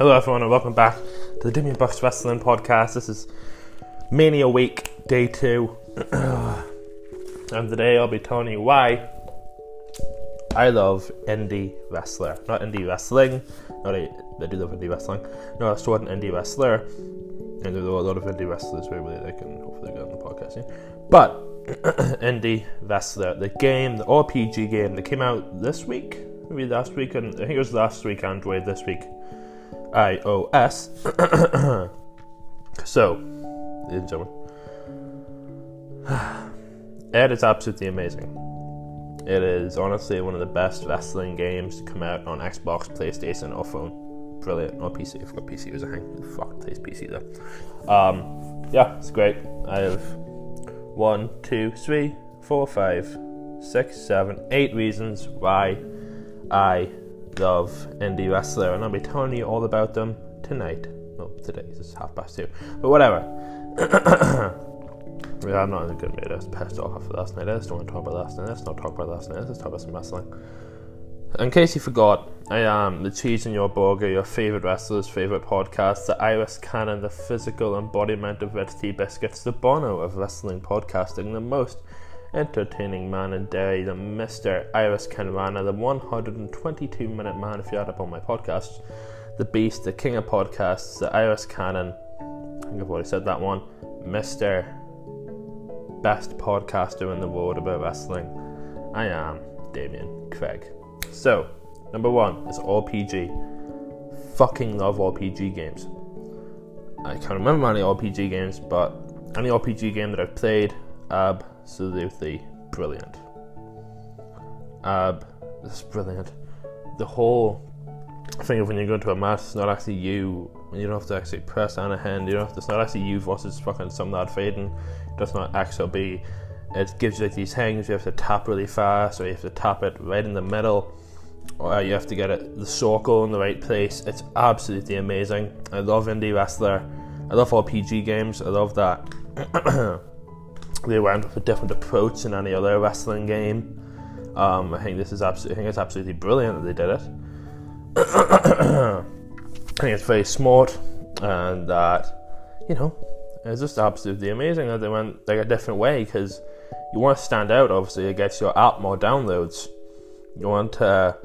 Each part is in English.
Hello, everyone, and welcome back to the Damien Bucks Wrestling Podcast. This is Mania Week, Day 2. and today I'll be telling you why I love indie wrestler. Not indie wrestling, not I do love indie wrestling. No, I started an indie wrestler, and there are a lot of indie wrestlers who really they can hopefully get on the podcast soon. But indie wrestler, the game, the RPG game that came out this week, maybe last week, and I think it was last week Android, this week iOS. so, ladies and gentlemen, it is absolutely amazing. It is honestly one of the best wrestling games to come out on Xbox, PlayStation, or phone. Brilliant. Or PC. I've got PC as a hang. Fuck, plays PC though. Um, yeah, it's great. I have one, two, three, four, five, six, seven, eight reasons why I love indie wrestler, and I'll be telling you all about them tonight. Well, today it's half past two, but whatever. yeah, I'm not in a good mood. I was pissed off after last night. I just don't want to talk about last night. Let's not talk about last night. Let's talk about some wrestling. In case you forgot, I am the cheese in your burger, your favourite wrestler's favourite podcast, the Iris Cannon, the physical embodiment of Red Tea Biscuits, the Bono of wrestling podcasting, the most entertaining man in Derry, the Mr. Iris Kenrana, the 122 minute man, if you add up all my podcasts, the Beast, the King of Podcasts, the Iris Cannon. I think I've already said that one. Mr. Best podcaster in the world about wrestling. I am Damien Craig. So, number one is RPG. Fucking love RPG games. I can't remember any RPG games, but any RPG game that I've played, absolutely brilliant. This is brilliant. The whole thing of when you go into a match, it's not actually you. You don't have to actually press on a hand. You don't have to, it's not actually you versus fucking some lad fading. Does not actually be. It gives you like these things. You have to tap really fast, or you have to tap it right in the middle, or you have to get it the circle in the right place. It's absolutely amazing. I love indie wrestler. I love RPG games. I love that. they went with a different approach than any other wrestling game. Um, I think this is absolutely, I think it's absolutely brilliant that they did it. I think it's very smart, and that you know, it's just absolutely amazing that they went like a different way because you want to stand out. Obviously, it gets your app more downloads. You want to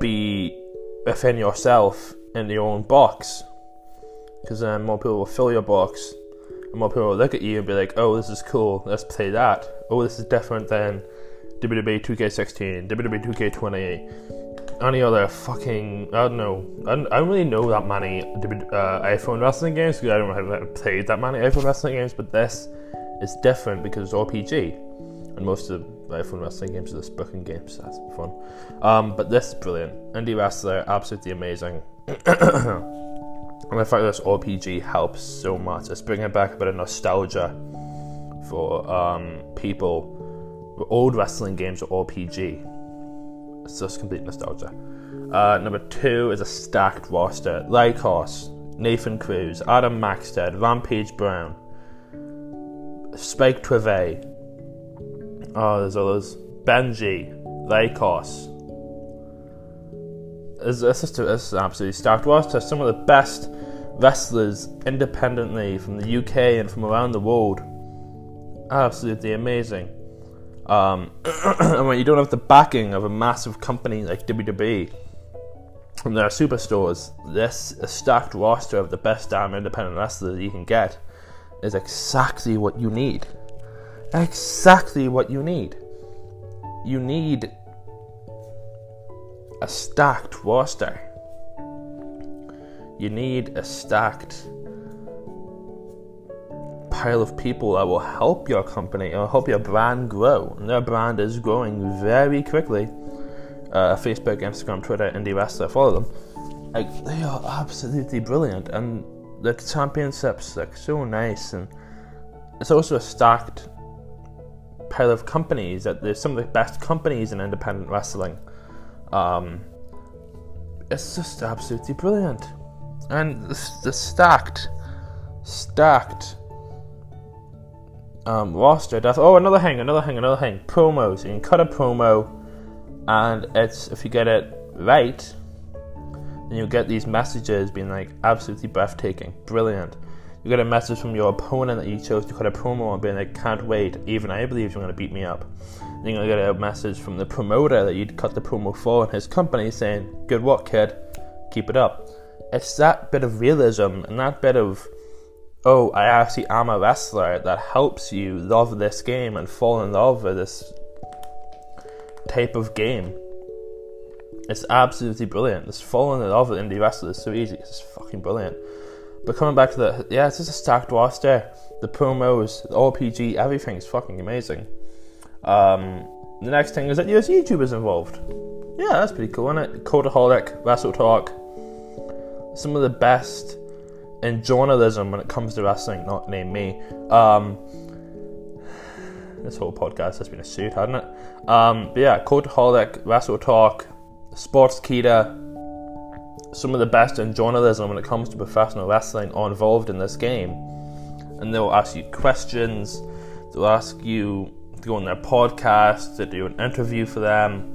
be within yourself in your own box because then more people will fill your box and more people will look at you and be like, oh, this is cool, let's play that. Oh, this is different than WWE 2K16, WWE 2K20, any other fucking, I don't know, I don't, I don't really know that many uh, iPhone wrestling games because I don't have played that many iPhone wrestling games, but this is different because it's RPG. And most of the iPhone wrestling games are just booking games, so that's fun. Um, but this is brilliant. Indie Wrestler, absolutely amazing. And the fact that this RPG helps so much. It's bringing back a bit of nostalgia for um, people. Old wrestling games are RPG. It's just complete nostalgia. Uh, number two is a stacked roster. Lykos, Nathan Cruz, Adam Maxted, Rampage Brown, Spike Trivet. Oh, there's others. Benji, Lykos, it's just a, it's an absolutely stacked roster. Some of the best wrestlers independently from the UK and from around the world. Absolutely amazing. Um, and when you don't have the backing of a massive company like WWE from their superstores, this stacked roster of the best damn independent wrestlers you can get is exactly what you need. Exactly what you need. You need a stacked roster. You need a stacked pile of people that will help your company or help your brand grow. And their brand is growing very quickly. Uh, Facebook, Instagram, Twitter, Indie Wrestler, follow them. Like they are absolutely brilliant, and the championships like so nice, and it's also a stacked pile of companies that there's some of the best companies in independent wrestling. Um, it's just absolutely brilliant and the, stacked, stacked um, roster. That's oh another hang, another hang, another thing. Promos. You can cut a promo, and it's if you get it right, then you'll get these messages being like absolutely breathtaking, brilliant. You get a message from your opponent that you chose to cut a promo on being like, can't wait, even I believe you're going to beat me up. Going to get a message from the promoter that you'd cut the promo for in his company saying, good work, kid, keep it up. It's that bit of realism and that bit of, oh, I actually am a wrestler that helps you love this game and fall in love with this type of game. It's absolutely brilliant. This falling in love with indie wrestlers is so easy. It's fucking brilliant. But coming back to the yeah, it's just a stacked roster. The promos, the RPG, everything's fucking amazing. Um, the next thing is that US YouTube is involved. Yeah, that's pretty cool, isn't it? Cultaholic, Wrestle Talk. Some of the best in journalism when it comes to wrestling, not name me. Um, this whole podcast has been a suit, hasn't it? Um, but yeah, Cultaholic, Wrestle Talk, Sportskeeda, some of the best in journalism when it comes to professional wrestling are involved in this game. And they'll ask you questions, they'll ask you to go on their podcast, to do an interview for them,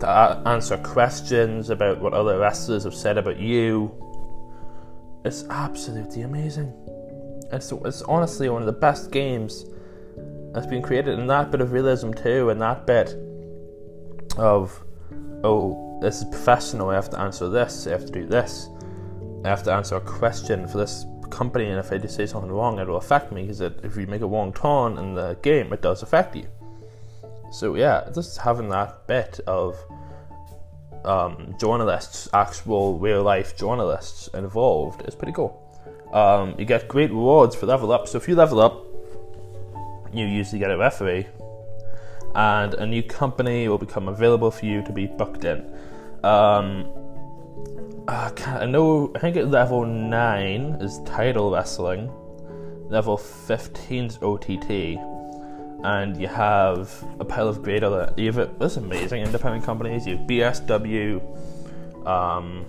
to answer questions about what other wrestlers have said about you. It's absolutely amazing. It's, it's honestly one of the best games that's been created, and that bit of realism too, and that bit of, oh, this is professional. I have to answer this. I have to do this. I have to answer a question for this company, and if I say something wrong, it will affect me. Because if you make a wrong turn in the game, it does affect you. So yeah, just having that bit of um, journalists, actual real life journalists involved is pretty cool. Um, you get great rewards for level up. So if you level up, you usually get a referee, and a new company will become available for you to be booked in. Um, I know, I think at level 9 is title wrestling, level 15 is OTT, and you have a pile of great other. You have this amazing independent companies. You have BSW, um,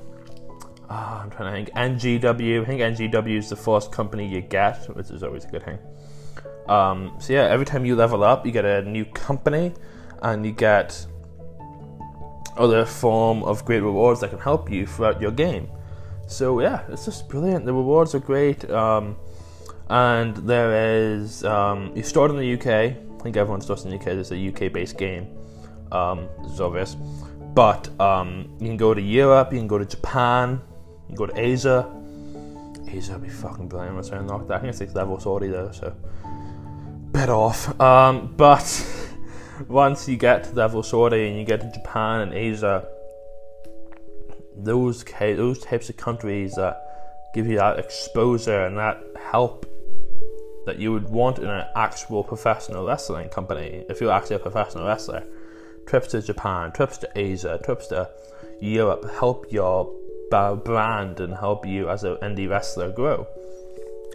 oh, I'm trying to think, NGW. I think NGW is the first company you get, which is always a good thing. Um, so yeah, every time you level up, you get a new company, and you get other form of great rewards that can help you throughout your game. So yeah, it's just brilliant. The rewards are great, um, and there is um, you start in the UK. I think everyone starts in the UK. There's a UK-based game. Um, is obvious, but um, you can go to Europe. You can go to Japan. You can go to Asia. Asia would be fucking brilliant. I'm trying to that. I think it's like level 40 though, so bit off. Um, but once you get to the level 40 and you get to Japan and Asia, those those types of countries that give you that exposure and that help that you would want in an actual professional wrestling company if you're actually a professional wrestler. Trips to Japan, trips to Asia, trips to Europe help your brand and help you as an indie wrestler grow.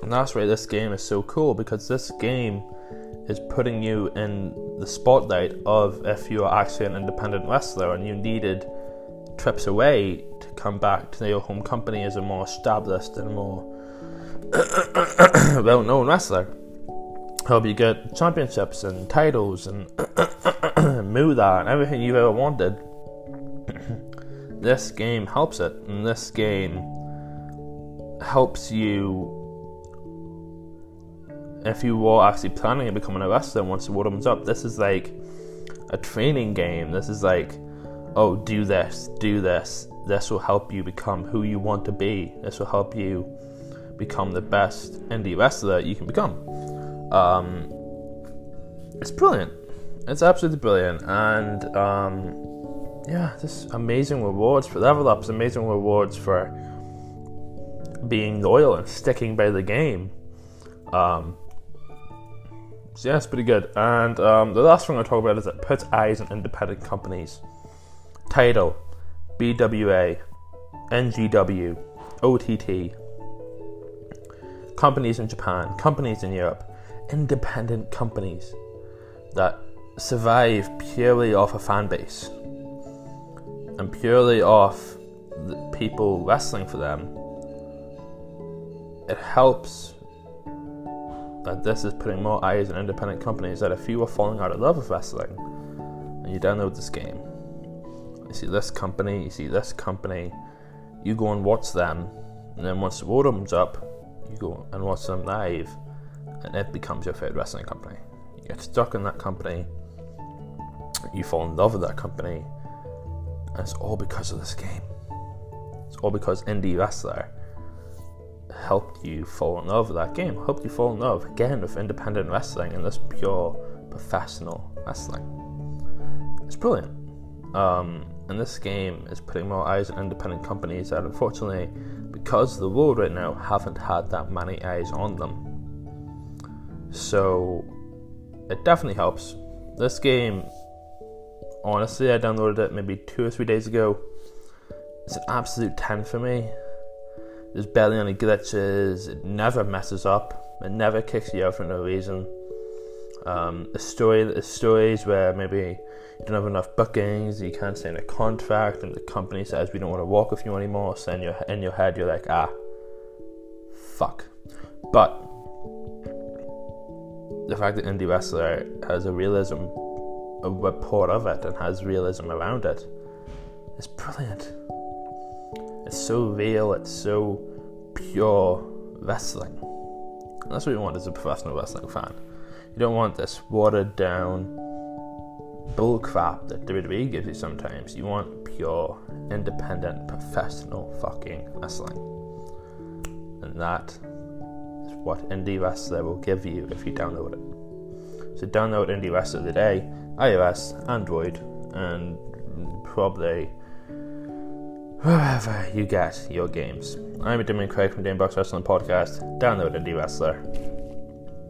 And that's why this game is so cool because this game is putting you in the spotlight of if you are actually an independent wrestler and you needed trips away to come back to your home company as a more established and more well known wrestler. Help you get championships and titles and Muda and everything you've ever wanted. this game helps it, and this game helps you if you were actually planning on becoming a wrestler once the warms up, this is like a training game. This is like, oh, do this, do this. This will help you become who you want to be. This will help you become the best indie wrestler you can become. Um, it's brilliant. It's absolutely brilliant, and um, yeah, this amazing rewards for level ups, amazing rewards for being loyal and sticking by the game. Um, so yeah, it's pretty good. And um, the last thing I'll talk about is it puts eyes on independent companies. Title, BWA, NGW, OTT, companies in Japan, companies in Europe, independent companies that survive purely off a fan base and purely off people wrestling for them. It helps that this is putting more eyes on independent companies that if you are falling out of love with wrestling and you download this game, You see this company, you see this company, you go and watch them, and then once the world up, you go and watch them live, and it becomes your favorite wrestling company. You get stuck in that company, you fall in love with that company, and it's all because of this game. It's all because Indie Wrestler helped you fall in love with that game, helped you fall in love again with independent wrestling and this pure professional wrestling. It's brilliant. Um, and this game is putting more eyes on independent companies that unfortunately, because of the world right now, haven't had that many eyes on them. So it definitely helps. This game, honestly, I downloaded it maybe two or three days ago. It's an absolute 10 for me. There's barely any glitches, it never messes up, it never kicks you out for no reason. Um, story, stories where maybe you don't have enough bookings, you can't sign a contract, and the company says we don't want to work with you anymore. So in your in your head, you're like, ah, fuck. But the fact that Indie Wrestler has a realism, a report of it, and has realism around it, is brilliant. It's so real. It's so pure wrestling. And that's what you want as a professional wrestling fan. You don't want this watered down bull crap that WWE gives you sometimes. You want pure, independent, professional fucking wrestling. And that is what Indie Wrestler will give you if you download it. So download Indie Wrestler today, iOS, Android, and probably wherever you get your games. I'm Damien Craig from Box Wrestling Podcast. Download Indie Wrestler.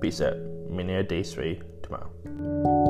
Peace out. Mini D3 tomorrow.